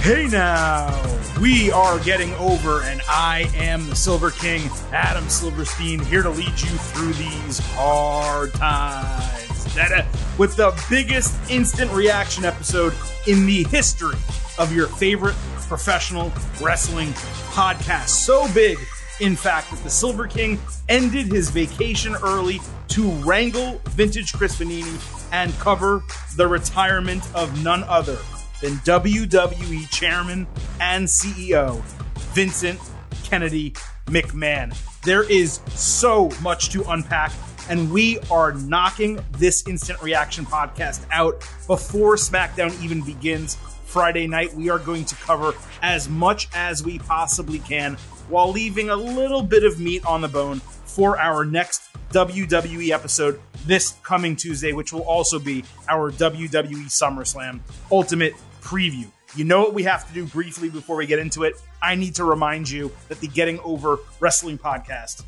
Hey now, we are getting over, and I am the Silver King, Adam Silverstein, here to lead you through these hard times. That, with the biggest instant reaction episode in the history of your favorite professional wrestling podcast. So big, in fact, that the Silver King ended his vacation early to wrangle vintage Chris Vannini and cover the retirement of none other than WWE Chairman and CEO Vincent Kennedy McMahon. There is so much to unpack, and we are knocking this instant reaction podcast out before SmackDown even begins Friday night. We are going to cover as much as we possibly can while leaving a little bit of meat on the bone for our next WWE episode this coming Tuesday, which will also be our WWE SummerSlam Ultimate preview. You know what we have to do briefly before we get into it? I need to remind you that the Getting Over Wrestling podcast.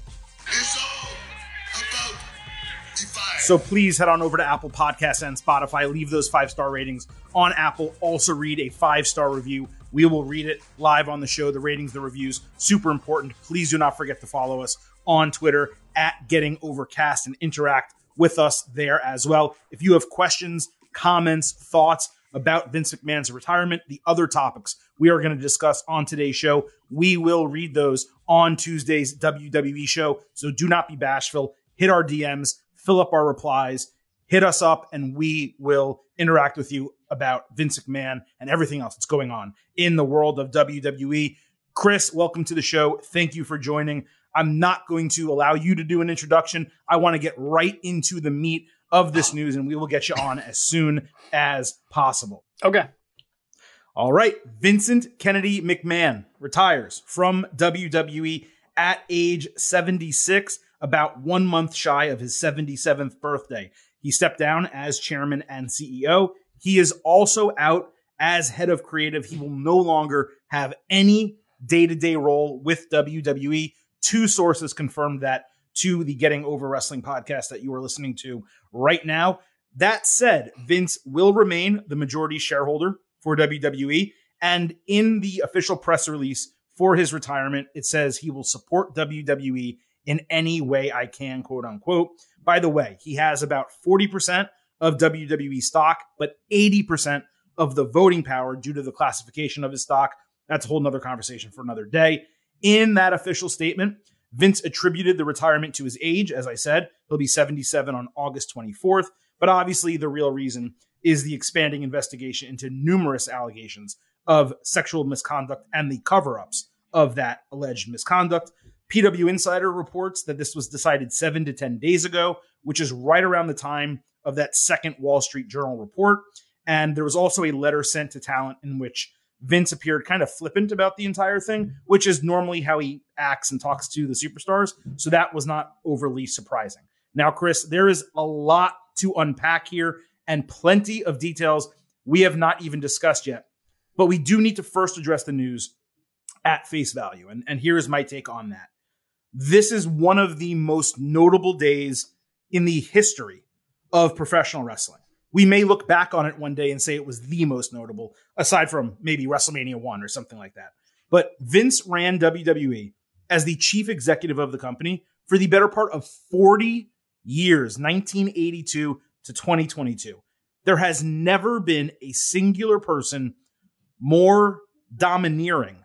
So please head on over to Apple Podcasts and Spotify. Leave those five star ratings on Apple. Also read a five star review. We will read it live on the show. The ratings, the reviews, super important. Please do not forget to follow us on Twitter at Getting Overcast and interact with us there as well. If you have questions, comments, thoughts, about Vince McMahon's retirement, the other topics we are going to discuss on today's show. We will read those on Tuesday's WWE show. So do not be bashful. Hit our DMs, fill up our replies, hit us up, and we will interact with you about Vince McMahon and everything else that's going on in the world of WWE. Chris, welcome to the show. Thank you for joining. I'm not going to allow you to do an introduction. I want to get right into the meat of this news, and we will get you on as soon as possible. Okay. All right. Vincent Kennedy McMahon retires from WWE at age 76, about one month shy of his 77th birthday. He stepped down as chairman and CEO. He is also out as head of creative. He will no longer have any day to day role with WWE. Two sources confirmed that to the Getting Over Wrestling podcast that you are listening to right now. That said, Vince will remain the majority shareholder for WWE. And in the official press release for his retirement, it says he will support WWE in any way I can, quote unquote. By the way, he has about 40% of WWE stock, but 80% of the voting power due to the classification of his stock. That's a whole nother conversation for another day. In that official statement, Vince attributed the retirement to his age. As I said, he'll be 77 on August 24th. But obviously, the real reason is the expanding investigation into numerous allegations of sexual misconduct and the cover ups of that alleged misconduct. PW Insider reports that this was decided seven to 10 days ago, which is right around the time of that second Wall Street Journal report. And there was also a letter sent to talent in which Vince appeared kind of flippant about the entire thing, mm-hmm. which is normally how he acts and talks to the superstars. So that was not overly surprising. Now, Chris, there is a lot to unpack here and plenty of details we have not even discussed yet. But we do need to first address the news at face value. And, and here is my take on that. This is one of the most notable days in the history of professional wrestling we may look back on it one day and say it was the most notable, aside from maybe WrestleMania 1 or something like that. But Vince ran WWE as the chief executive of the company for the better part of 40 years, 1982 to 2022. There has never been a singular person more domineering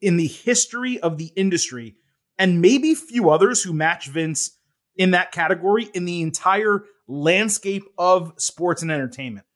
in the history of the industry, and maybe few others who match Vince in that category in the entire landscape of sports and entertainment.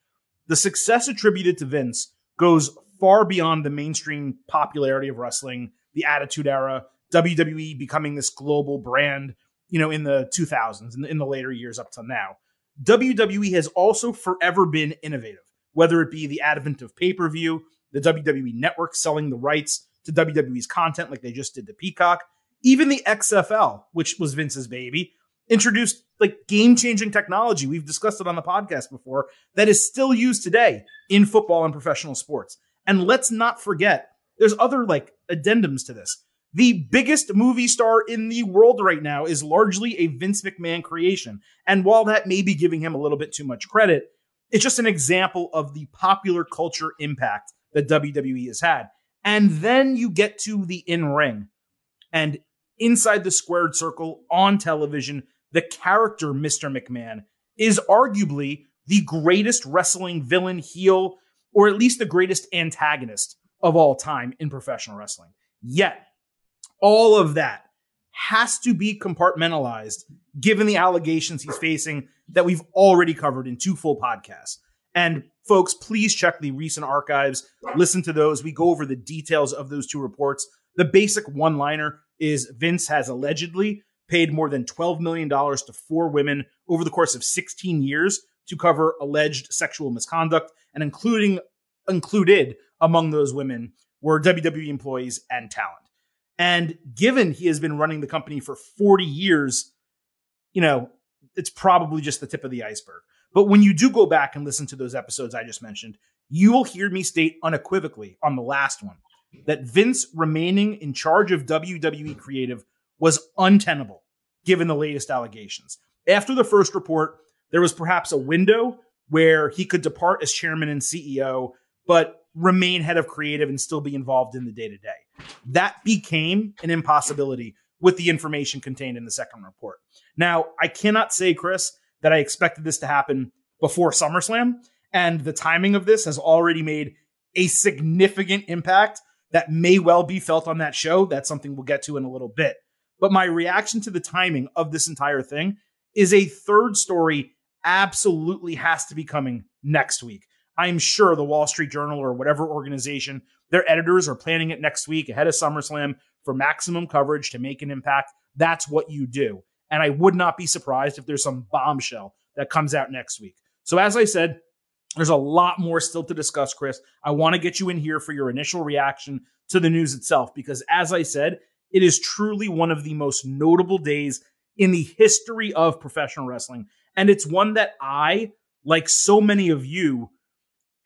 The success attributed to Vince goes far beyond the mainstream popularity of wrestling, the Attitude Era, WWE becoming this global brand, you know, in the 2000s and in the later years up to now. WWE has also forever been innovative, whether it be the advent of pay per view, the WWE network selling the rights to WWE's content like they just did to Peacock, even the XFL, which was Vince's baby, introduced like game changing technology. We've discussed it on the podcast before that is still used today in football and professional sports. And let's not forget, there's other like addendums to this. The biggest movie star in the world right now is largely a Vince McMahon creation. And while that may be giving him a little bit too much credit, it's just an example of the popular culture impact that WWE has had. And then you get to the in ring and inside the squared circle on television, the character Mr. McMahon is arguably the greatest wrestling villain, heel, or at least the greatest antagonist of all time in professional wrestling. Yet, all of that has to be compartmentalized given the allegations he's facing that we've already covered in two full podcasts. And folks, please check the recent archives, listen to those. We go over the details of those two reports. The basic one liner is Vince has allegedly paid more than $12 million to four women over the course of 16 years to cover alleged sexual misconduct and including included among those women were WWE employees and talent. And given he has been running the company for 40 years, you know, it's probably just the tip of the iceberg. But when you do go back and listen to those episodes I just mentioned, you will hear me state unequivocally on the last one that Vince remaining in charge of WWE creative was untenable given the latest allegations. After the first report, there was perhaps a window where he could depart as chairman and CEO, but remain head of creative and still be involved in the day to day. That became an impossibility with the information contained in the second report. Now, I cannot say, Chris, that I expected this to happen before SummerSlam, and the timing of this has already made a significant impact that may well be felt on that show. That's something we'll get to in a little bit. But my reaction to the timing of this entire thing is a third story absolutely has to be coming next week. I'm sure the Wall Street Journal or whatever organization, their editors are planning it next week ahead of SummerSlam for maximum coverage to make an impact. That's what you do. And I would not be surprised if there's some bombshell that comes out next week. So, as I said, there's a lot more still to discuss, Chris. I want to get you in here for your initial reaction to the news itself, because as I said, it is truly one of the most notable days in the history of professional wrestling. And it's one that I, like so many of you,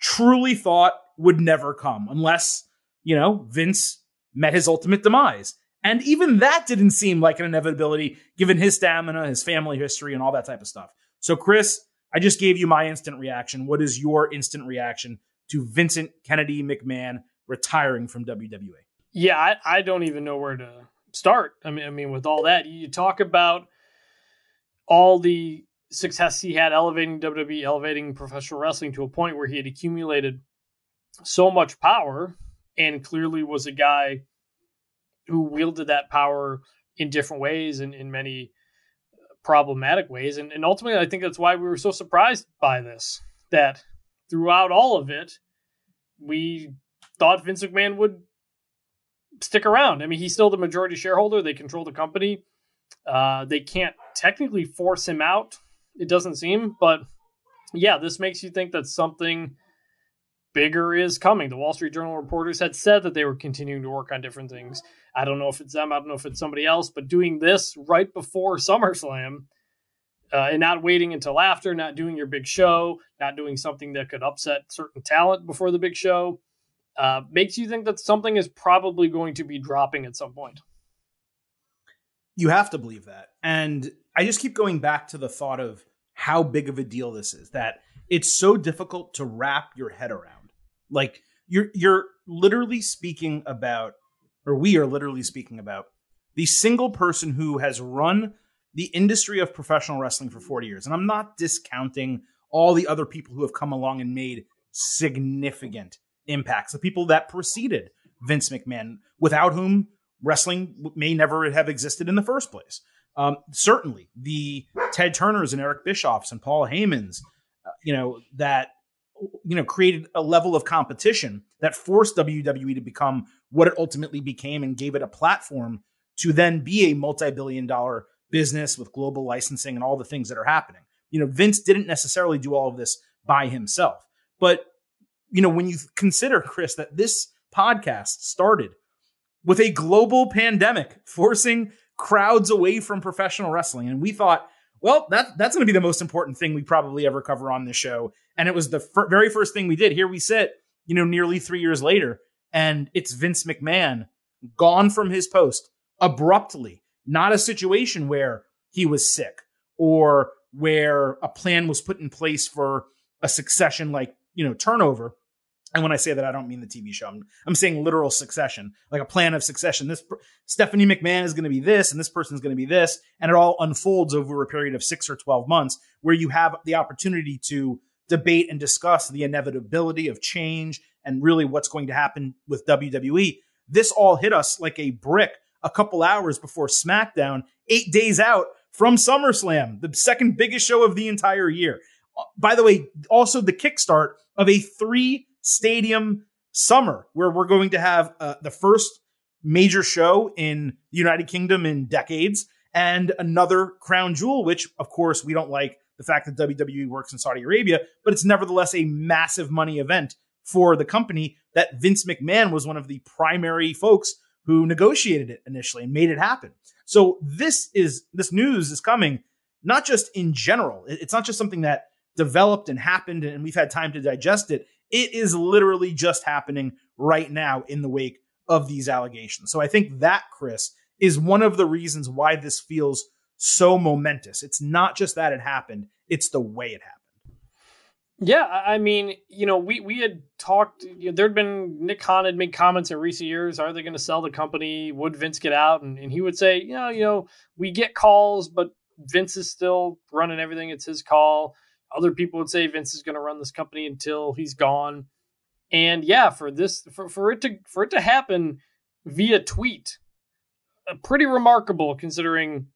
truly thought would never come unless, you know, Vince met his ultimate demise. And even that didn't seem like an inevitability given his stamina, his family history, and all that type of stuff. So, Chris, I just gave you my instant reaction. What is your instant reaction to Vincent Kennedy McMahon retiring from WWE? Yeah, I, I don't even know where to start. I mean, I mean, with all that, you talk about all the success he had elevating WWE, elevating professional wrestling to a point where he had accumulated so much power and clearly was a guy who wielded that power in different ways and in many problematic ways. And, and ultimately, I think that's why we were so surprised by this that throughout all of it, we thought Vince McMahon would stick around. I mean, he's still the majority shareholder, they control the company. Uh, they can't technically force him out, it doesn't seem, but yeah, this makes you think that something bigger is coming. The Wall Street Journal reporters had said that they were continuing to work on different things. I don't know if it's them, I don't know if it's somebody else, but doing this right before SummerSlam uh, and not waiting until after, not doing your big show, not doing something that could upset certain talent before the big show, uh, makes you think that something is probably going to be dropping at some point. You have to believe that. And I just keep going back to the thought of how big of a deal this is that it's so difficult to wrap your head around. Like you're you're literally speaking about or we are literally speaking about the single person who has run the industry of professional wrestling for 40 years. And I'm not discounting all the other people who have come along and made significant impacts, the people that preceded Vince McMahon, without whom wrestling may never have existed in the first place. Um, certainly, the Ted Turners and Eric Bischoffs and Paul Heymans, uh, you know, that you know created a level of competition that forced WWE to become what it ultimately became and gave it a platform to then be a multi-billion dollar business with global licensing and all the things that are happening. You know, Vince didn't necessarily do all of this by himself. But you know, when you consider Chris that this podcast started with a global pandemic forcing crowds away from professional wrestling. And we thought, well, that that's going to be the most important thing we probably ever cover on this show. And it was the fir- very first thing we did. Here we sit, you know, nearly three years later, and it's Vince McMahon gone from his post abruptly. Not a situation where he was sick or where a plan was put in place for a succession like, you know, turnover. And when I say that, I don't mean the TV show. I'm, I'm saying literal succession, like a plan of succession. This Stephanie McMahon is going to be this, and this person is going to be this, and it all unfolds over a period of six or twelve months, where you have the opportunity to debate and discuss the inevitability of change and really what's going to happen with WWE. This all hit us like a brick a couple hours before SmackDown, eight days out from SummerSlam, the second biggest show of the entire year. Uh, by the way, also the kickstart of a three stadium summer where we're going to have uh, the first major show in the United Kingdom in decades and another crown jewel, which of course we don't like the fact that WWE works in Saudi Arabia, but it's nevertheless a massive money event for the company that Vince McMahon was one of the primary folks who negotiated it initially and made it happen. So this is this news is coming not just in general. It's not just something that developed and happened and we've had time to digest it. It is literally just happening right now in the wake of these allegations. So I think that, Chris, is one of the reasons why this feels so momentous. It's not just that it happened, it's the way it happened. Yeah, I mean, you know, we we had talked. You know, there'd been Nick Khan had made comments in recent years. Are they going to sell the company? Would Vince get out? And, and he would say, you know, you know, we get calls, but Vince is still running everything. It's his call. Other people would say Vince is going to run this company until he's gone. And yeah, for this for, for it to for it to happen via tweet, uh, pretty remarkable considering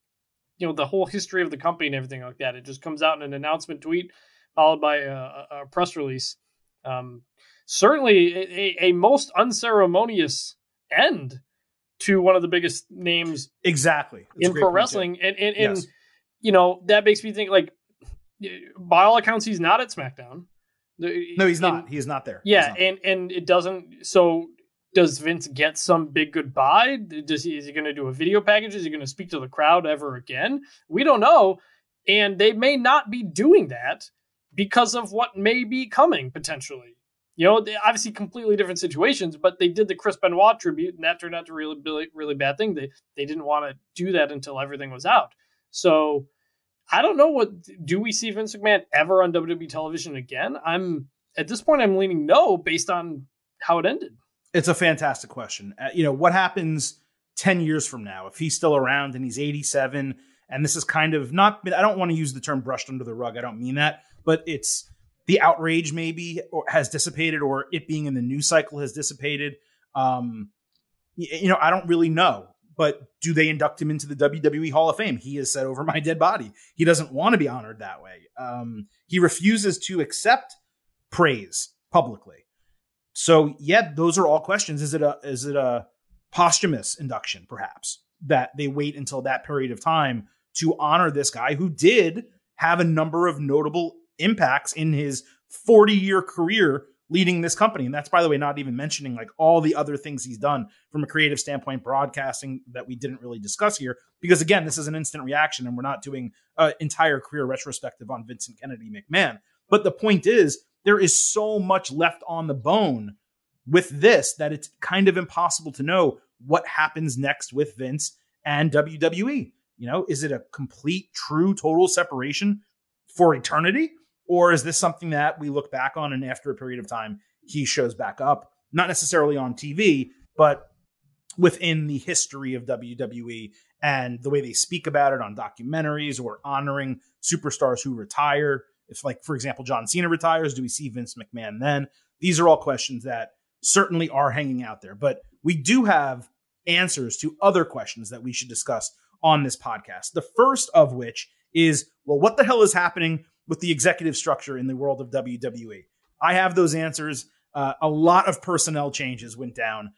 you know the whole history of the company and everything like that. It just comes out in an announcement tweet followed by a, a press release. Um, certainly a, a, most unceremonious end to one of the biggest names exactly in pro wrestling, and and, and yes. you know that makes me think like by all accounts he's not at SmackDown. No, he's not. He is not there. Yeah, not. and and it doesn't. So does Vince get some big goodbye? Does he is he going to do a video package? Is he going to speak to the crowd ever again? We don't know, and they may not be doing that because of what may be coming potentially. You know, obviously completely different situations, but they did the Chris Benoit tribute, and that turned out to really, really, really bad thing. They they didn't want to do that until everything was out. So I don't know what do we see Vince McMahon ever on WWE television again? I'm at this point I'm leaning no based on how it ended. It's a fantastic question. Uh, you know, what happens 10 years from now if he's still around and he's 87 and this is kind of not I don't want to use the term brushed under the rug. I don't mean that, but it's the outrage maybe has dissipated or it being in the news cycle has dissipated. Um, you know, I don't really know but do they induct him into the WWE Hall of Fame? He has said over my dead body. He doesn't want to be honored that way. Um, he refuses to accept praise publicly. So yeah, those are all questions. Is it a is it a posthumous induction, perhaps, that they wait until that period of time to honor this guy who did have a number of notable impacts in his 40 year career leading this company. And that's, by the way, not even mentioning like all the other things he's done from a creative standpoint, broadcasting that we didn't really discuss here. Because again, this is an instant reaction and we're not doing an entire career retrospective on Vincent Kennedy McMahon. But the point is, there is so much left on the bone with this that it's kind of impossible to know what happens next with Vince and WWE. You know, is it a complete, true, total separation for eternity? Or is this something that we look back on and after a period of time, he shows back up, not necessarily on TV, but within the history of WWE and the way they speak about it on documentaries or honoring superstars who retire? If, like, for example, John Cena retires, do we see Vince McMahon then? These are all questions that certainly are hanging out there, but we do have answers to other questions that we should discuss on this podcast. The first of which is, well, what the hell is happening with the executive structure in the world of WWE? I have those answers. Uh, a lot of personnel changes went down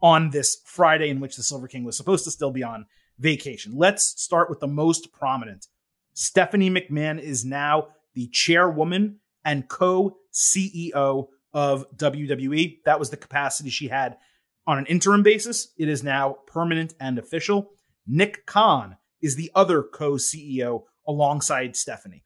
on this Friday in which the Silver King was supposed to still be on vacation. Let's start with the most prominent. Stephanie McMahon is now the chairwoman and co CEO of WWE. That was the capacity she had on an interim basis. It is now permanent and official. Nick Khan is the other co CEO alongside Stephanie.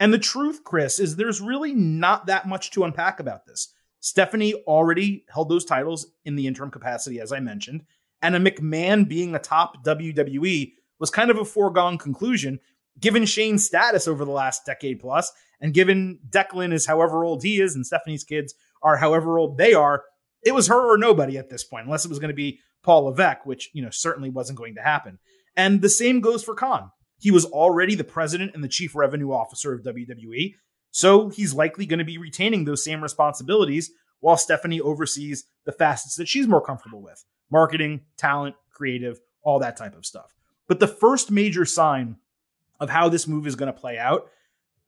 And the truth, Chris, is there's really not that much to unpack about this. Stephanie already held those titles in the interim capacity, as I mentioned, and a McMahon being a top WWE was kind of a foregone conclusion given Shane's status over the last decade plus, and given Declan is however old he is and Stephanie's kids are however old they are, it was her or nobody at this point, unless it was going to be Paul Levesque, which, you know, certainly wasn't going to happen. And the same goes for Khan. He was already the president and the chief revenue officer of WWE, so he's likely going to be retaining those same responsibilities while Stephanie oversees the facets that she's more comfortable with marketing, talent, creative, all that type of stuff. But the first major sign of how this move is going to play out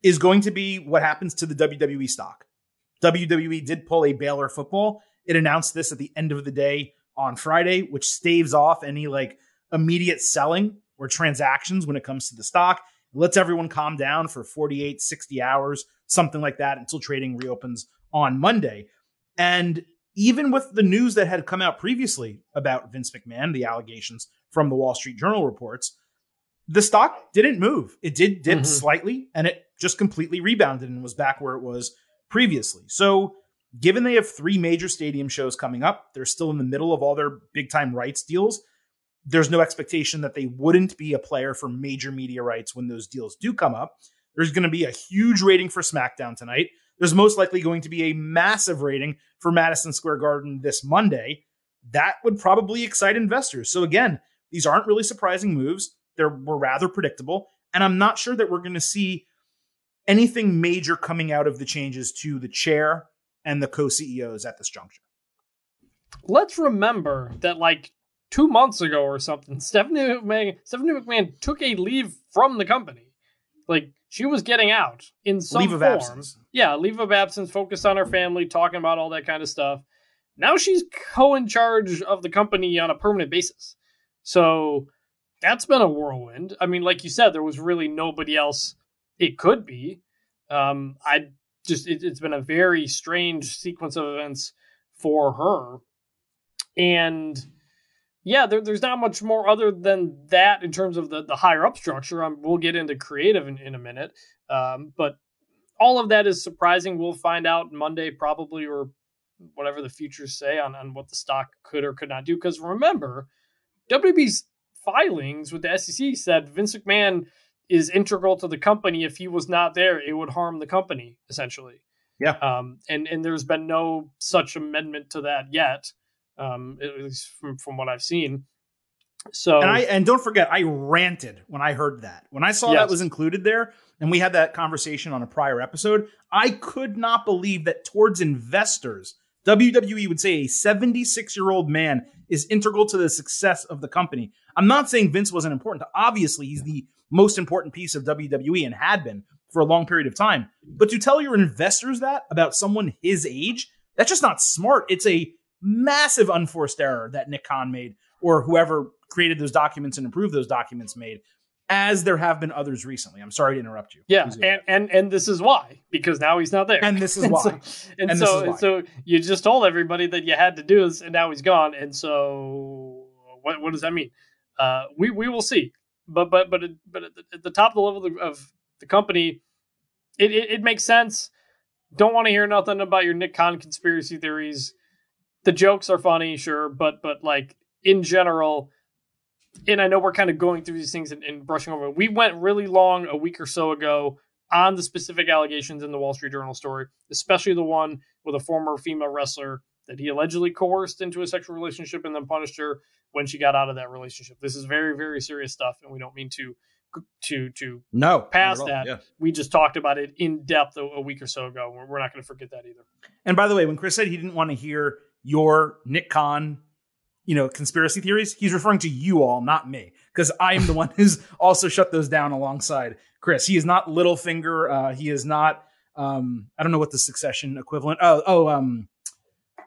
is going to be what happens to the WWE stock. WWE did pull a Baylor football. It announced this at the end of the day on Friday, which staves off any like immediate selling or transactions when it comes to the stock. It lets everyone calm down for 48, 60 hours, something like that until trading reopens on Monday. And even with the news that had come out previously about Vince McMahon, the allegations from the Wall Street Journal reports, the stock didn't move. It did dip mm-hmm. slightly and it just completely rebounded and was back where it was previously. So, given they have three major stadium shows coming up, they're still in the middle of all their big time rights deals. There's no expectation that they wouldn't be a player for major media rights when those deals do come up. There's going to be a huge rating for SmackDown tonight. There's most likely going to be a massive rating for Madison Square Garden this Monday. That would probably excite investors. So, again, these aren't really surprising moves. They were rather predictable. And I'm not sure that we're going to see anything major coming out of the changes to the chair and the co CEOs at this juncture. Let's remember that, like two months ago or something, Stephanie McMahon, Stephanie McMahon took a leave from the company. Like she was getting out in some leave of form. absence. Yeah, leave of absence, focused on her family, talking about all that kind of stuff. Now she's co in charge of the company on a permanent basis. So that's been a whirlwind. I mean, like you said, there was really nobody else it could be. Um, I just it, has been a very strange sequence of events for her, and yeah, there, there's not much more other than that in terms of the, the higher up structure. Um, we'll get into creative in, in a minute. Um, but all of that is surprising. We'll find out Monday, probably, or whatever the futures say on, on what the stock could or could not do. Because remember, WWE's filings with the SEC said Vince McMahon is integral to the company. If he was not there, it would harm the company, essentially. Yeah. Um, and, and there's been no such amendment to that yet um, at least from, from what I've seen. So and I and don't forget, I ranted when I heard that. When I saw yes. that was included there, and we had that conversation on a prior episode, I could not believe that towards investors, WWE would say a 76 year old man is integral to the success of the company. I'm not saying Vince wasn't important. Obviously, he's the most important piece of WWE and had been for a long period of time. But to tell your investors that about someone his age, that's just not smart. It's a massive unforced error that Nick Khan made, or whoever created those documents and approved those documents made, as there have been others recently. I'm sorry to interrupt you. Yeah, and, and and this is why because now he's not there, and this is why, and so and, and so, and so you just told everybody that you had to do this, and now he's gone, and so what what does that mean? Uh, we we will see, but but but but at the, at the top of the level of the, of the company, it, it it makes sense. Don't want to hear nothing about your Nick Khan conspiracy theories the jokes are funny, sure, but but like in general, and I know we're kind of going through these things and, and, brushing over. We went really long a week or so ago on the specific allegations in the Wall Street Journal story, especially the one with a former female wrestler that he allegedly coerced into a sexual relationship and then punished her when she got out of that relationship. This is very very serious stuff, and we don't mean to to to no past that. Yeah. We just talked about it in depth a, a week or so ago. We're, we're not going to forget that either. And by the way, when Chris said he didn't want to hear your Nick Khan, you know, conspiracy theories, he's referring to you all, not me, because I am the one who's also shut those down alongside Chris. He is not Littlefinger. Uh, he is not. Um, I don't know what the Succession equivalent. Oh, oh, um,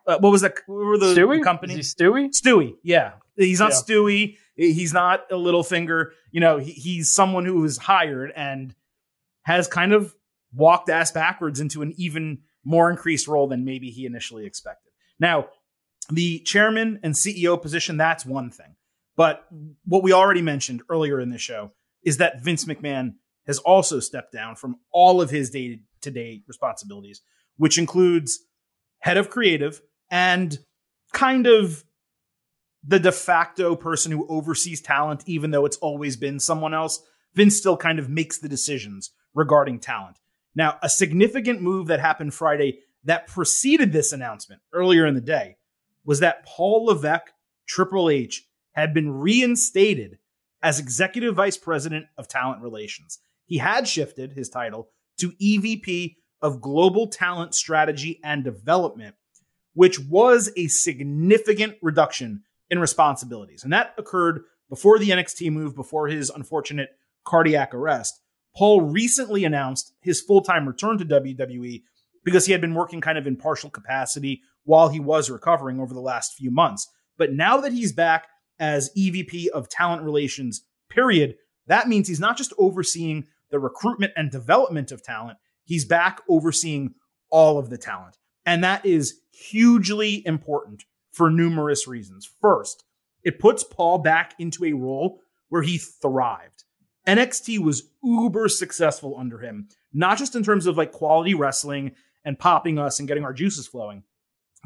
uh, what was that? What were the, Stewy? company? Is he Stewy? Stewy. Yeah, he's not yeah. Stewy. He's not a Littlefinger. You know, he, he's someone who was hired and has kind of walked ass backwards into an even more increased role than maybe he initially expected. Now, the chairman and CEO position, that's one thing. But what we already mentioned earlier in the show is that Vince McMahon has also stepped down from all of his day to day responsibilities, which includes head of creative and kind of the de facto person who oversees talent, even though it's always been someone else. Vince still kind of makes the decisions regarding talent. Now, a significant move that happened Friday that preceded this announcement earlier in the day was that Paul Levesque, Triple H, had been reinstated as executive vice president of talent relations. He had shifted his title to EVP of global talent strategy and development, which was a significant reduction in responsibilities. And that occurred before the NXT move, before his unfortunate cardiac arrest. Paul recently announced his full time return to WWE because he had been working kind of in partial capacity while he was recovering over the last few months. But now that he's back as EVP of talent relations, period, that means he's not just overseeing the recruitment and development of talent, he's back overseeing all of the talent. And that is hugely important for numerous reasons. First, it puts Paul back into a role where he thrived. NXT was uber successful under him, not just in terms of like quality wrestling and popping us and getting our juices flowing,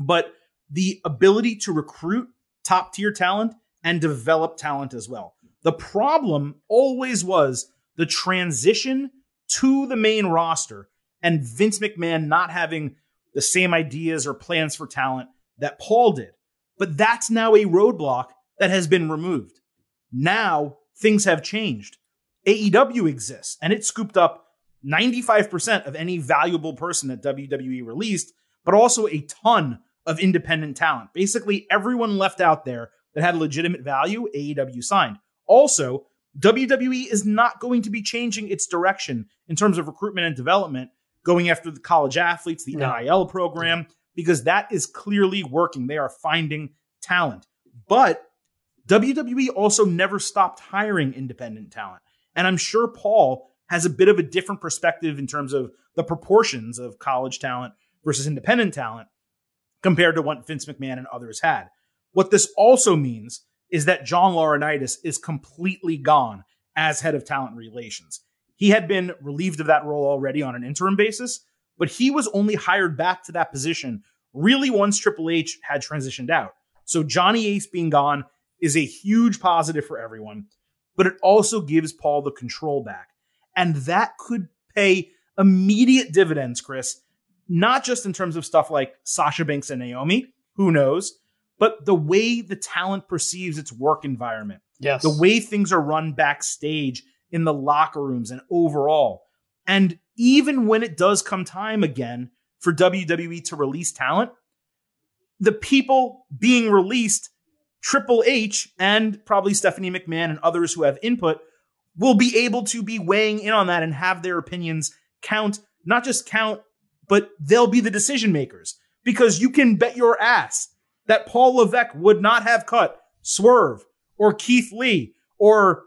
but the ability to recruit top tier talent and develop talent as well. The problem always was the transition to the main roster and Vince McMahon not having the same ideas or plans for talent that Paul did. But that's now a roadblock that has been removed. Now things have changed. AEW exists and it scooped up 95% of any valuable person that WWE released, but also a ton of independent talent. Basically, everyone left out there that had legitimate value, AEW signed. Also, WWE is not going to be changing its direction in terms of recruitment and development, going after the college athletes, the no. NIL program, because that is clearly working. They are finding talent. But WWE also never stopped hiring independent talent. And I'm sure Paul has a bit of a different perspective in terms of the proportions of college talent versus independent talent compared to what Vince McMahon and others had. What this also means is that John Laurinaitis is completely gone as head of talent relations. He had been relieved of that role already on an interim basis, but he was only hired back to that position really once Triple H had transitioned out. So Johnny Ace being gone is a huge positive for everyone, but it also gives Paul the control back. And that could pay immediate dividends, Chris, not just in terms of stuff like Sasha Banks and Naomi, who knows, but the way the talent perceives its work environment. Yes. The way things are run backstage in the locker rooms and overall. And even when it does come time again for WWE to release talent, the people being released, Triple H and probably Stephanie McMahon and others who have input, will be able to be weighing in on that and have their opinions count, not just count but they'll be the decision makers because you can bet your ass that Paul Levesque would not have cut Swerve or Keith Lee or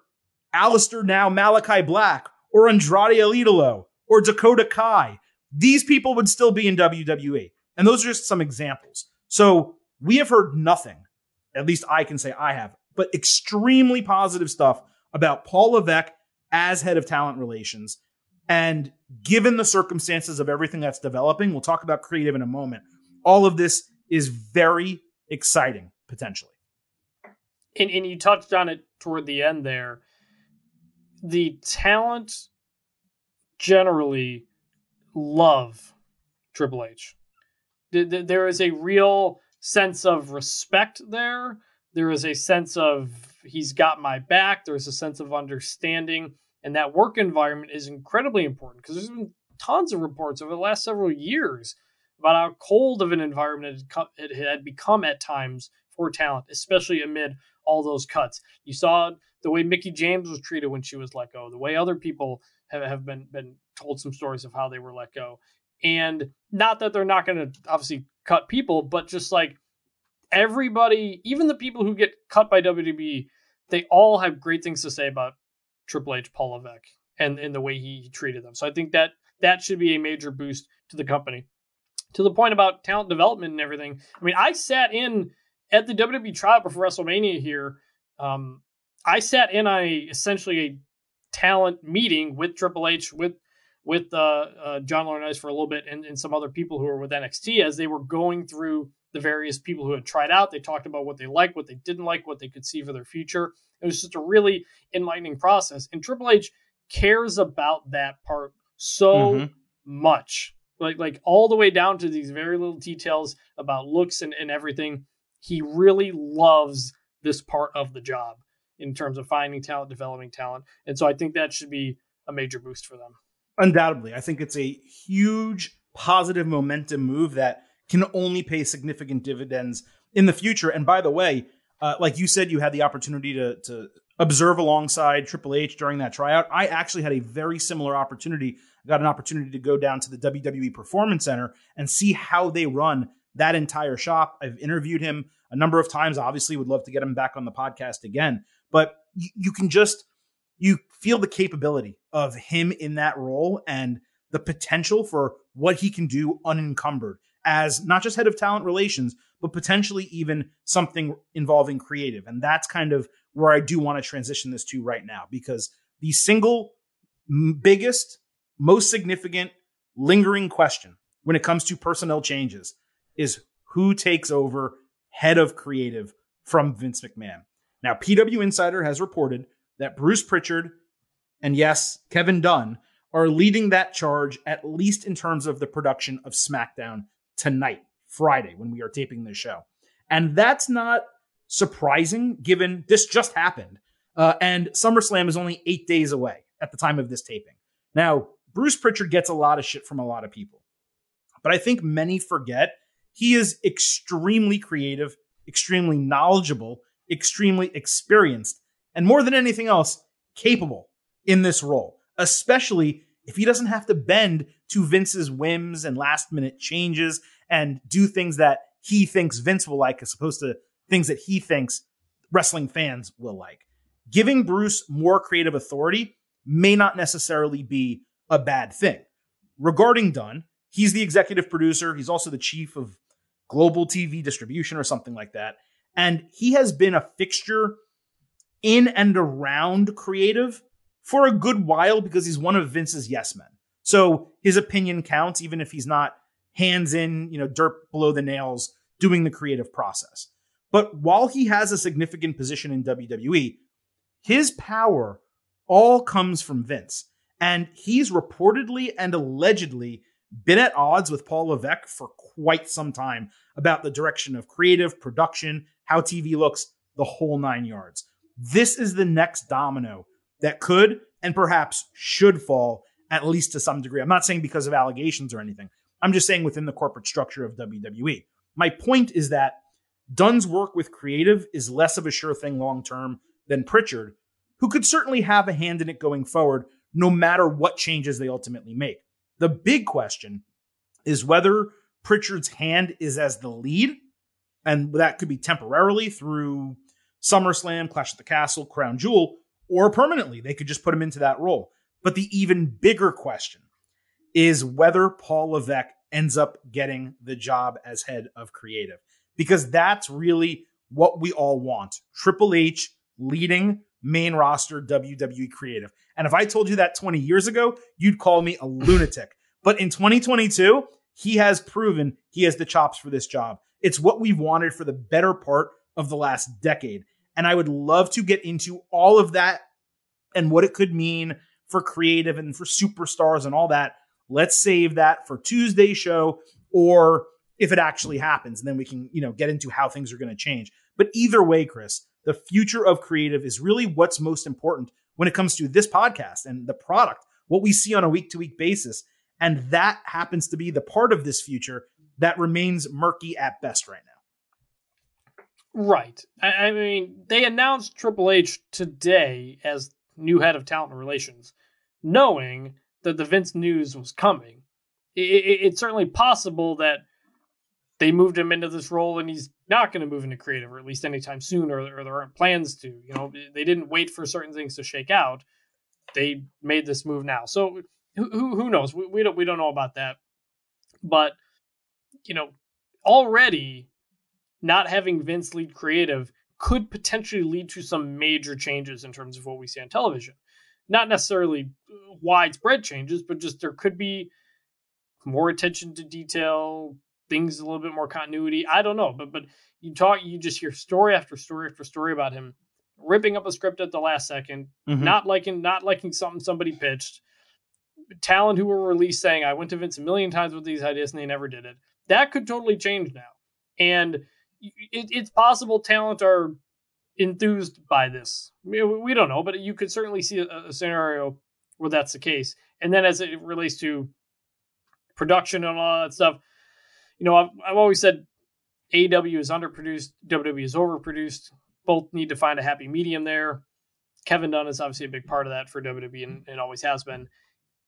Aleister now Malachi Black or Andrade El Idolo or Dakota Kai. These people would still be in WWE. And those are just some examples. So we have heard nothing, at least I can say I have, but extremely positive stuff about Paul Levesque as head of talent relations and given the circumstances of everything that's developing, we'll talk about creative in a moment. All of this is very exciting potentially. And, and you touched on it toward the end there. The talent generally love Triple H. There is a real sense of respect there. There is a sense of he's got my back. There's a sense of understanding and that work environment is incredibly important because there's been tons of reports over the last several years about how cold of an environment it had become at times for talent, especially amid all those cuts. You saw the way Mickie James was treated when she was let go, the way other people have, have been been told some stories of how they were let go. And not that they're not going to obviously cut people, but just like everybody, even the people who get cut by WWE, they all have great things to say about Triple H, Paul Levesque, and in the way he treated them. So I think that that should be a major boost to the company. To the point about talent development and everything. I mean, I sat in at the WWE tryout before WrestleMania here. Um, I sat in a essentially a talent meeting with Triple H with with uh, uh, John Laurinaitis for a little bit and, and some other people who were with NXT as they were going through the various people who had tried out. They talked about what they liked, what they didn't like, what they could see for their future. It was just a really enlightening process. And Triple H cares about that part so mm-hmm. much. like like all the way down to these very little details about looks and, and everything. He really loves this part of the job in terms of finding talent, developing talent. And so I think that should be a major boost for them. Undoubtedly. I think it's a huge positive momentum move that can only pay significant dividends in the future. And by the way, uh, like you said, you had the opportunity to, to observe alongside Triple H during that tryout. I actually had a very similar opportunity. I got an opportunity to go down to the WWE Performance Center and see how they run that entire shop. I've interviewed him a number of times. Obviously, would love to get him back on the podcast again. But you, you can just you feel the capability of him in that role and the potential for what he can do unencumbered as not just head of talent relations, but potentially even something involving creative. And that's kind of where I do want to transition this to right now because the single biggest, most significant, lingering question when it comes to personnel changes is who takes over head of creative from Vince McMahon. Now, PW Insider has reported that Bruce Pritchard and yes, Kevin Dunn are leading that charge, at least in terms of the production of SmackDown tonight, Friday, when we are taping this show. And that's not surprising given this just happened. Uh, and SummerSlam is only eight days away at the time of this taping. Now, Bruce Pritchard gets a lot of shit from a lot of people, but I think many forget he is extremely creative, extremely knowledgeable, extremely experienced, and more than anything else, capable in this role, especially if he doesn't have to bend to Vince's whims and last minute changes and do things that he thinks Vince will like as opposed to things that he thinks wrestling fans will like. Giving Bruce more creative authority may not necessarily be a bad thing. Regarding Dunn, he's the executive producer. He's also the chief of global TV distribution or something like that. And he has been a fixture in and around creative for a good while because he's one of Vince's yes men. So his opinion counts, even if he's not hands in, you know, dirt below the nails doing the creative process. But while he has a significant position in WWE, his power all comes from Vince. And he's reportedly and allegedly been at odds with Paul Levesque for quite some time about the direction of creative, production, how TV looks, the whole nine yards. This is the next domino that could and perhaps should fall, at least to some degree. I'm not saying because of allegations or anything. I'm just saying within the corporate structure of WWE. My point is that Dunn's work with creative is less of a sure thing long term than Pritchard, who could certainly have a hand in it going forward, no matter what changes they ultimately make. The big question is whether Pritchard's hand is as the lead, and that could be temporarily through SummerSlam, Clash at the Castle, Crown Jewel, or permanently. They could just put him into that role. But the even bigger question is whether Paul Levesque ends up getting the job as head of creative, because that's really what we all want. Triple H leading main roster WWE creative. And if I told you that 20 years ago, you'd call me a lunatic. But in 2022, he has proven he has the chops for this job. It's what we've wanted for the better part of the last decade. And I would love to get into all of that and what it could mean for creative and for superstars and all that. Let's save that for Tuesday's show or if it actually happens, and then we can, you know, get into how things are going to change. But either way, Chris, the future of creative is really what's most important when it comes to this podcast and the product, what we see on a week to week basis. And that happens to be the part of this future that remains murky at best right now. Right. I, I mean, they announced Triple H today as new head of talent relations, knowing that the Vince news was coming. It, it, it's certainly possible that they moved him into this role and he's not going to move into creative, or at least anytime soon, or, or there aren't plans to. You know, they didn't wait for certain things to shake out. They made this move now. So who who, knows? We, we don't we don't know about that. But you know, already not having Vince lead creative could potentially lead to some major changes in terms of what we see on television. Not necessarily widespread changes, but just there could be more attention to detail, things a little bit more continuity. I don't know, but but you talk, you just hear story after story after story about him ripping up a script at the last 2nd mm-hmm. not liking not liking something somebody pitched, talent who were released saying, I went to Vince a million times with these ideas and they never did it. That could totally change now. And it, it's possible talent are enthused by this. We don't know, but you could certainly see a, a scenario where that's the case. And then as it relates to production and all that stuff, you know, I've, I've always said AEW is underproduced, WWE is overproduced. Both need to find a happy medium there. Kevin Dunn is obviously a big part of that for WWE and, and always has been.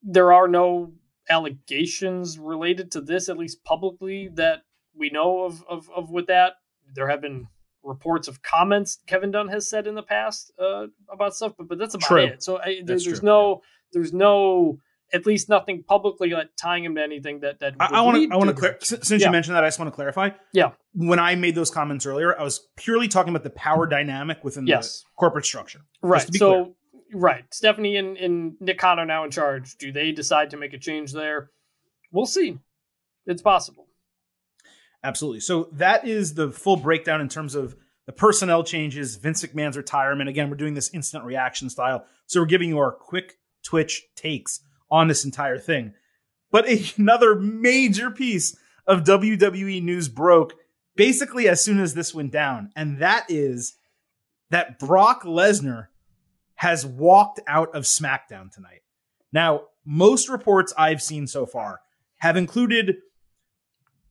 There are no allegations related to this, at least publicly, that we know of, of, of with that. There have been reports of comments Kevin Dunn has said in the past uh, about stuff, but but that's about True. it. So I, there, there's true, no there's no at least nothing publicly like tying him to anything that that I want to. I want to clear. Since Yeah. you mentioned that, I just want to clarify. Yeah. When I made those comments earlier, I was purely talking about the power dynamic within Yes. the corporate structure. Right. So right, Stephanie and, and Nick now in charge. Do they decide to make a change there? We'll see. It's possible. Absolutely. So that is the full breakdown in terms of the personnel changes, Vince McMahon's retirement. Again, we're doing this instant reaction style. So we're giving you our quick twitch takes on this entire thing. But another major piece of WWE news broke basically as soon as this went down. And that is that Brock Lesnar has walked out of SmackDown tonight. Now, most reports I've seen so far have included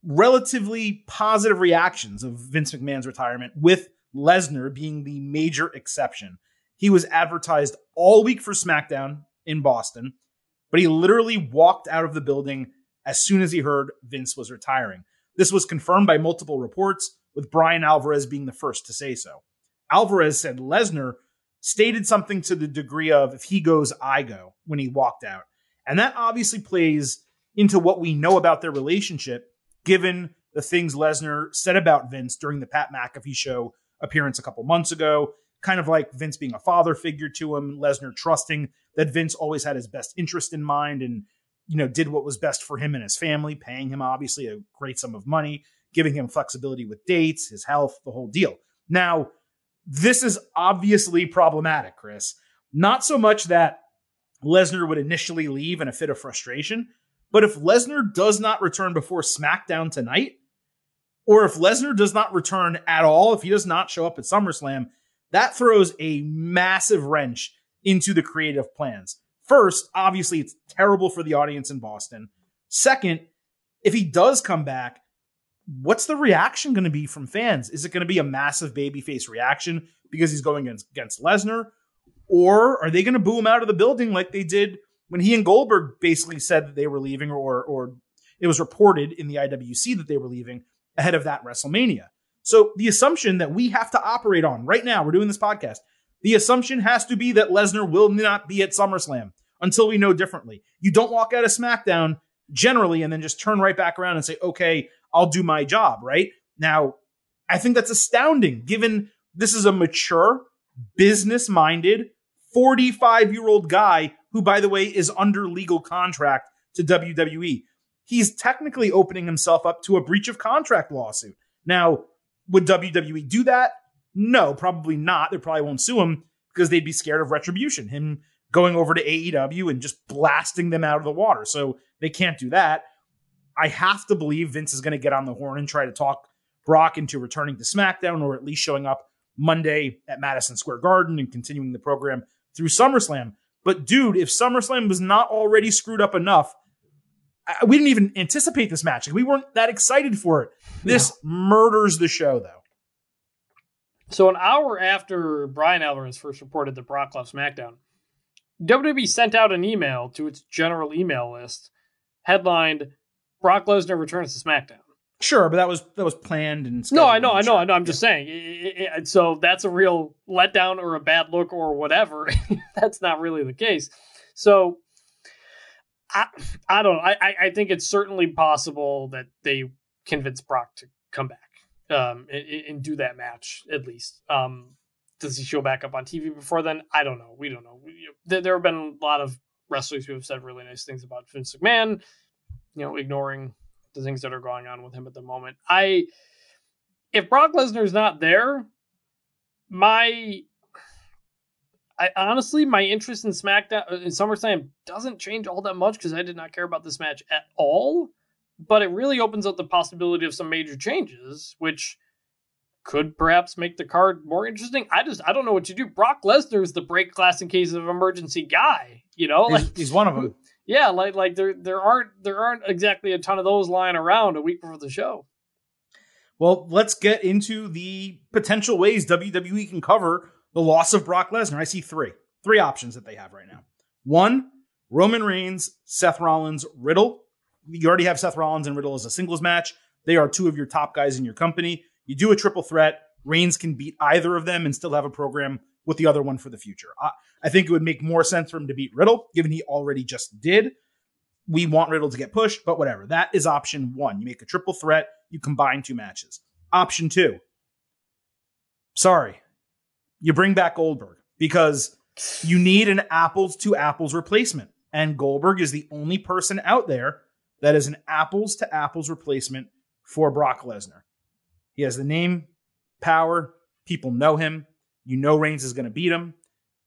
relatively positive reactions of Vince McMahon's retirement, with Lesnar being the major exception. He was advertised all week for SmackDown in Boston, but he literally walked out of the building as soon as he heard Vince was retiring. This was confirmed by multiple reports, with Bryan Alvarez being the first to say so. Alvarez said Lesnar stated something to the degree of, if he goes, I go, when he walked out. And that obviously plays into what we know about their relationship, given the things Lesnar said about Vince during the Pat McAfee show appearance a couple months ago. Kind of like Vince being a father figure to him, Lesnar trusting that Vince always had his best interest in mind and, you know, did what was best for him and his family, paying him obviously a great sum of money, giving him flexibility with dates, his health, the whole deal. Now, this is obviously problematic, Chris. Not so much that Lesnar would initially leave in a fit of frustration, but if Lesnar does not return before SmackDown tonight, or if Lesnar does not return at all, if he does not show up at SummerSlam, that throws a massive wrench into the creative plans. First, obviously, it's terrible for the audience in Boston. Second, if he does come back, what's the reaction going to be from fans? Is it going to be a massive babyface reaction because he's going against, against Lesnar? Or are they going to boo him out of the building like they did when he and Goldberg basically said that they were leaving, or, or it was reported in the IWC that they were leaving ahead of that WrestleMania? So the assumption that we have to operate on right now, we're doing this podcast, the assumption has to be that Lesnar will not be at SummerSlam until we know differently. You don't walk out of SmackDown generally and then just turn right back around and say, okay, I'll do my job, right? Now, I think that's astounding given this is a mature, business minded, 45 year old guy who, by the way, is under legal contract to WWE. He's technically opening himself up to a breach of contract lawsuit. Now, would WWE do that? No, probably not. They probably won't sue him because they'd be scared of retribution, him going over to AEW and just blasting them out of the water. So they can't do that. I have to believe Vince is going to get on the horn and try to talk Brock into returning to SmackDown or at least showing up Monday at Madison Square Garden and continuing the program through SummerSlam. But dude, if SummerSlam was not already screwed up enough, I- we didn't even anticipate this match. We weren't that excited for it. This murders the show, though. So an hour after Bryan Alvarez first reported that Brock left SmackDown, WWE sent out an email to its general email list headlined Brock Lesnar returns to SmackDown. Sure, but that was that was planned and No, I know, I know, sure. I know. I'm just saying. So that's a real letdown or a bad look or whatever. that's not really the case. So I, I don't. I, I- I think it's certainly possible that they convince Brock to come back um, and, and do that match at least. Um, does he show back up on TV before then? I don't know. We don't know. We, there, there have been a lot of wrestlers who have said really nice things about Vince McMahon. You know, ignoring the things that are going on with him at the moment. I if Brock Lesnar's not there, my I honestly, my interest in SmackDown uh, in SummerSlam doesn't change all that much because I did not care about this match at all. But it really opens up the possibility of some major changes, which could perhaps make the card more interesting. I just I don't know what you do. Brock Lesnar is the break glass in case of emergency guy. You know, He's, like he's one of them. Yeah, like like there there aren't there aren't exactly a ton of those lying around a week before the show. Well, let's get into the potential ways WWE can cover the loss of Brock Lesnar. I see three. Three options that they have right now. One, Roman Reigns, Seth Rollins, Riddle. You already have Seth Rollins and Riddle as a singles match. They are two of your top guys in your company. You do a triple threat. Reigns can beat either of them and still have a program with the other one for the future. I, I think it would make more sense for him to beat Riddle, given he already just did. We want Riddle to get pushed, but whatever. That is option one. You make a triple threat, you combine two matches. Option two. Sorry, you bring back Goldberg because you need an apples to apples replacement. And Goldberg is the only person out there that is an apples to apples replacement for Brock Lesnar. He has the name, power, people know him. You know Reigns is going to beat him.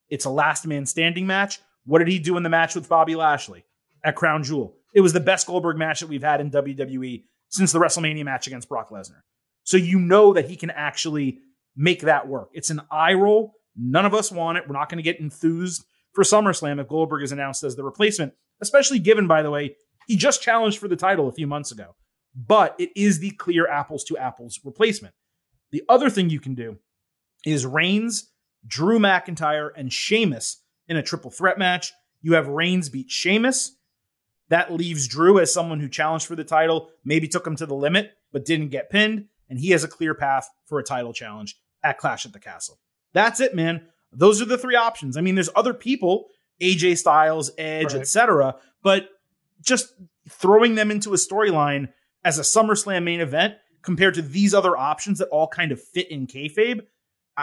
It's a last man standing match. What did he do in the match with Bobby Lashley at Crown Jewel? It was the best Goldberg match that we've had in WWE since the WrestleMania match against Brock Lesnar. So you know that he can actually make that work. It's an eye roll. None of us want it. We're not going to get enthused for SummerSlam if Goldberg is announced as the replacement, especially given, by the way, he just challenged for the title a few months ago. But it is the clear apples to apples replacement. The other thing you can do is Reigns, Drew McIntyre, and Sheamus in a triple threat match. You have Reigns beat Sheamus. That leaves Drew as someone who challenged for the title, maybe took him to the limit, but didn't get pinned. And he has a clear path for a title challenge at Clash at the Castle. That's it, man. Those are the three options. I mean, there's other people, AJ Styles, Edge, Right. etc., but just throwing them into a storyline as a SummerSlam main event compared to these other options that all kind of fit in kayfabe,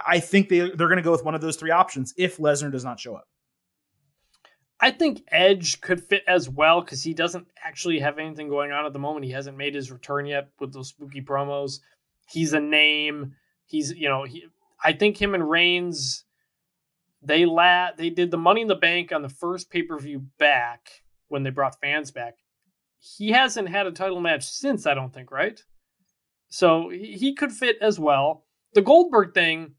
I think they, they're going to go with one of those three options if Lesnar does not show up. I think Edge could fit as well because he doesn't actually have anything going on at the moment. He hasn't made his return yet with those spooky promos. He's a name. He's you know he. I think him and Reigns, they la they did the Money in the Bank on the first pay per view back when they brought fans back. He hasn't had a title match since. I don't think right. So he could fit as well. The Goldberg thing.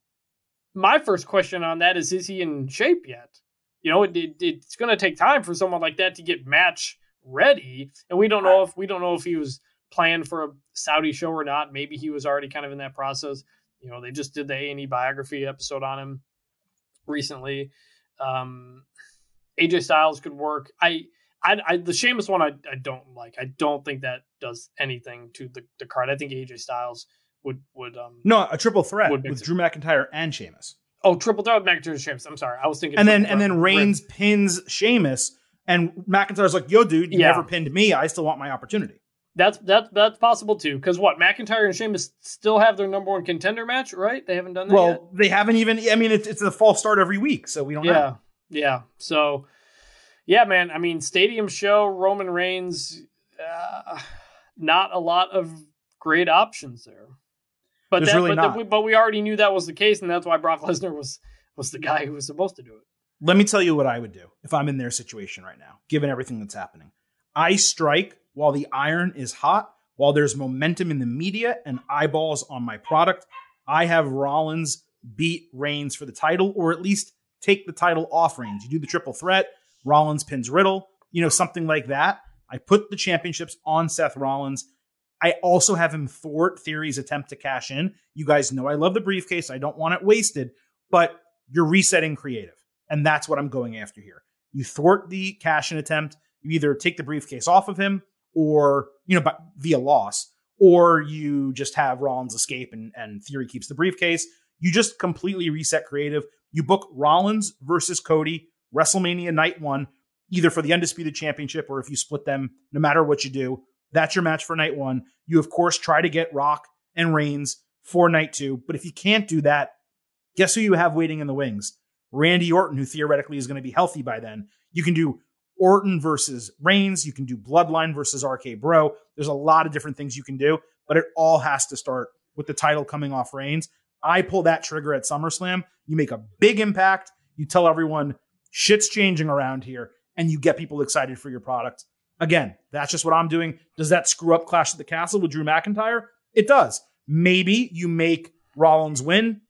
My first question on that is: Is he in shape yet? you know, it, it, it's going to take time for someone like that to get match ready, and we don't know if we don't know if he was planned for a Saudi show or not. Maybe he was already kind of in that process. You know, they just did the A and E biography episode on him recently. Um, AJ Styles could work. I, I, I the Sheamus one I, I don't like. I don't think that does anything to the, the card. I think AJ Styles would would um No, a triple threat with it. Drew McIntyre and Sheamus. oh triple threat with McIntyre and Sheamus. I'm sorry, I was thinking And then and then Reigns pins Sheamus and McIntyre's like, "Yo, dude, you Yeah. never pinned me. I still want my opportunity." That's that's that's possible too. Because what McIntyre and Sheamus still have their number one contender match, right? They haven't done that Well, they haven't even. I mean, it's it's a false start every week, so we don't yet. know. Yeah, yeah. So, yeah, man. I mean, stadium show Roman Reigns. Uh, not a lot of great options there. But There's that, really but, not. we, but we already knew that was the case, and that's why Brock Lesnar was was the guy who was supposed to do it. Let me tell you what I would do if I'm in their situation right now, given everything that's happening. I strike while the iron is hot, while there's momentum in the media and eyeballs on my product. I have Rollins beat Reigns for the title, or at least take the title off Reigns. You do the triple threat, Rollins pins Riddle, you know, something like that. I put the championships on Seth Rollins. I also have him thwart Theory's attempt to cash in. You guys know I love the briefcase. I don't want it wasted, but you're resetting creative. And that's what I'm going after here. You thwart the cash in attempt. You either take the briefcase off of him or, you know, via loss, or you just have Rollins escape and, and Theory keeps the briefcase. You just completely reset creative. You book Rollins versus Cody, WrestleMania night one, either for the Undisputed Championship or if you split them, no matter what you do, that's your match for night one. You, of course, try to get Rock and Reigns for night two. But if you can't do that, guess who you have waiting in the wings? Randy Orton, who theoretically is going to be healthy by then. You can do Orton versus Reigns. You can do Bloodline versus RK Bro. There's a lot of different things you can do, but it all has to start with the title coming off Reigns. I pull that trigger at SummerSlam. You make a big impact. You tell everyone shit's changing around here and you get people excited for your product. Again, that's just what I'm doing. Does that screw up Clash of the Castle with Drew McIntyre? It does. Maybe you make Rollins win.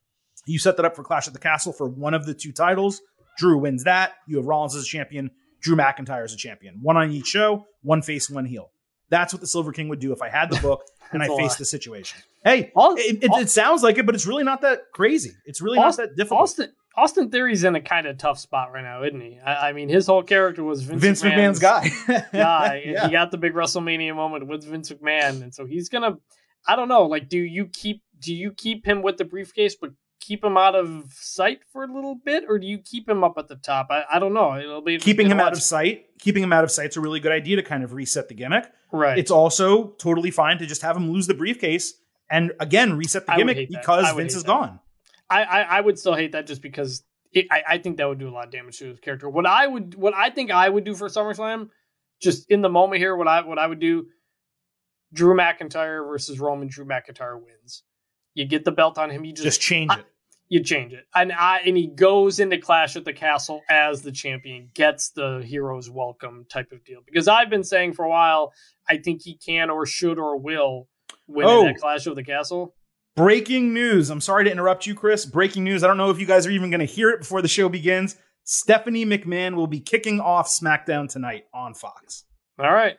You set that up for Clash of the Castle for one of the two titles. Drew wins that. You have Rollins as a champion. Drew McIntyre as a champion. One on each show, one face, one heel. That's what the Silver King would do if I had the book and I faced the situation. Hey, it, it, it, sounds like it, but it's really not that crazy. It's really Austin, not that difficult. Austin, Austin Theory's in a kind of tough spot right now, isn't he? I, I mean, his whole character was Vince, Vince McMahon's, McMahon's guy. guy. yeah. He got the big WrestleMania moment with Vince McMahon, and so he's gonna. I don't know. Like, do you keep do you keep him with the briefcase, but keep him out of sight for a little bit, or do you keep him up at the top? I, I don't know. It'll be keeping him out of sight. Keeping him out of sight is a really good idea to kind of reset the gimmick. Right. It's also totally fine to just have him lose the briefcase and again reset the gimmick because Vince is that. gone. I, I, I would still hate that just because it, I I think that would do a lot of damage to his character. What I would what I think I would do for SummerSlam, just in the moment here, what I what I would do. Drew McIntyre versus Roman. Drew McIntyre wins. You get the belt on him. You just, just change it. I, you change it, and I and he goes into Clash at the Castle as the champion, gets the hero's welcome type of deal. Because I've been saying for a while, I think he can or should or will win oh. that Clash of the Castle. Breaking news. I'm sorry to interrupt you, Chris. Breaking news. I don't know if you guys are even going to hear it before the show begins. Stephanie McMahon will be kicking off SmackDown tonight on Fox. All right.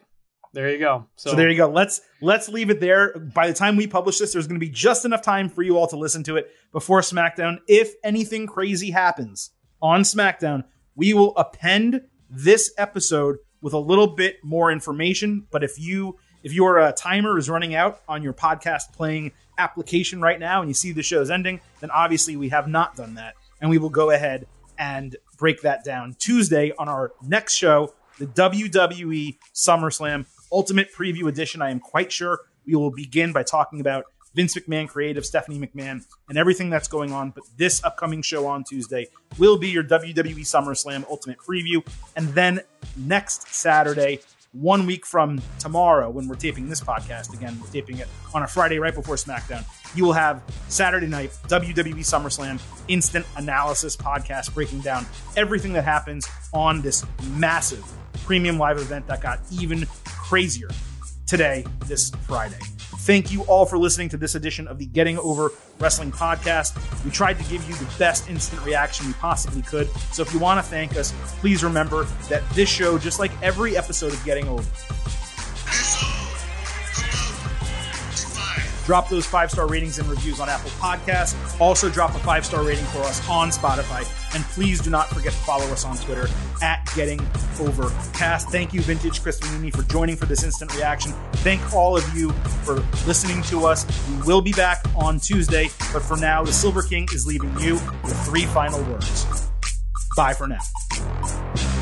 There you go. So, so, there you go. Let's let's leave it there. By the time we publish this, there's going to be just enough time for you all to listen to it before SmackDown. If anything crazy happens on SmackDown, we will append this episode with a little bit more information. But if you if your uh, timer is running out on your podcast playing application right now and you see the show's ending, then obviously we have not done that, and we will go ahead and break that down Tuesday on our next show, the WWE SummerSlam Ultimate Preview Edition. I am quite sure we will begin by talking about Vince McMahon creative, Stephanie McMahon, and everything that's going on. But this upcoming show on Tuesday will be your WWE SummerSlam Ultimate Preview. And then next Saturday, one week from tomorrow, when we're taping this podcast, again, we're taping it on a Friday right before SmackDown, you will have Saturday night WWE SummerSlam instant analysis podcast breaking down everything that happens on this massive premium live event that got even crazier today, this Friday. Thank you all for listening to this edition of the Getting Over Wrestling podcast. We tried to give you the best instant reaction we possibly could. So if you want to thank us, please remember that this show, just like every episode of Getting Over, Drop those five star ratings and reviews on Apple Podcasts. Also, drop a five star rating for us on Spotify. And please do not forget to follow us on Twitter at Getting Overcast. Thank you, Vintage Chris Manini, for joining for this instant reaction. Thank all of you for listening to us. We will be back on Tuesday, but for now, the Silver King is leaving you with three final words. Bye for now.